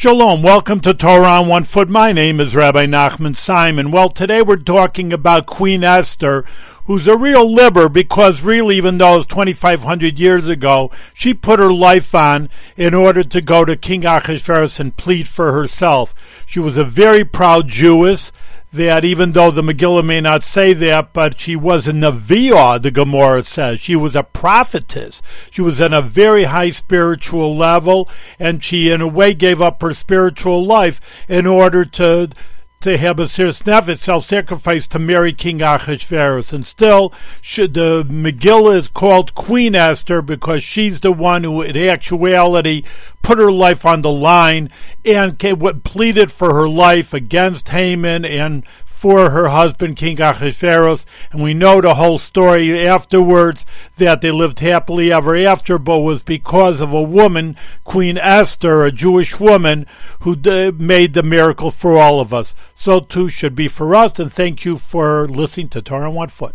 Shalom, welcome to Torah on One Foot. My name is Rabbi Nachman Simon. Well, today we're talking about Queen Esther, who's a real liber because really, even though it was 2,500 years ago, she put her life on in order to go to King Ahasuerus and plead for herself. She was a very proud Jewess that even though the Megillah may not say that, but she was a Neviah, the Gemara says. She was a prophetess. She was on a very high spiritual level, and she in a way gave up her spiritual life in order to to have a mesirus nefesh self-sacrifice to marry King Ahasuerus. And still, the Megillah is called Queen Esther because she's the one who, in actuality, put her life on the line and pleaded for her life against Haman and for her husband, King Ahasuerus, and we know the whole story afterwards that they lived happily ever after, but was because of a woman, Queen Esther, a Jewish woman, who made the miracle for all of us. So too should be for us, and thank you for listening to Torah on One Foot.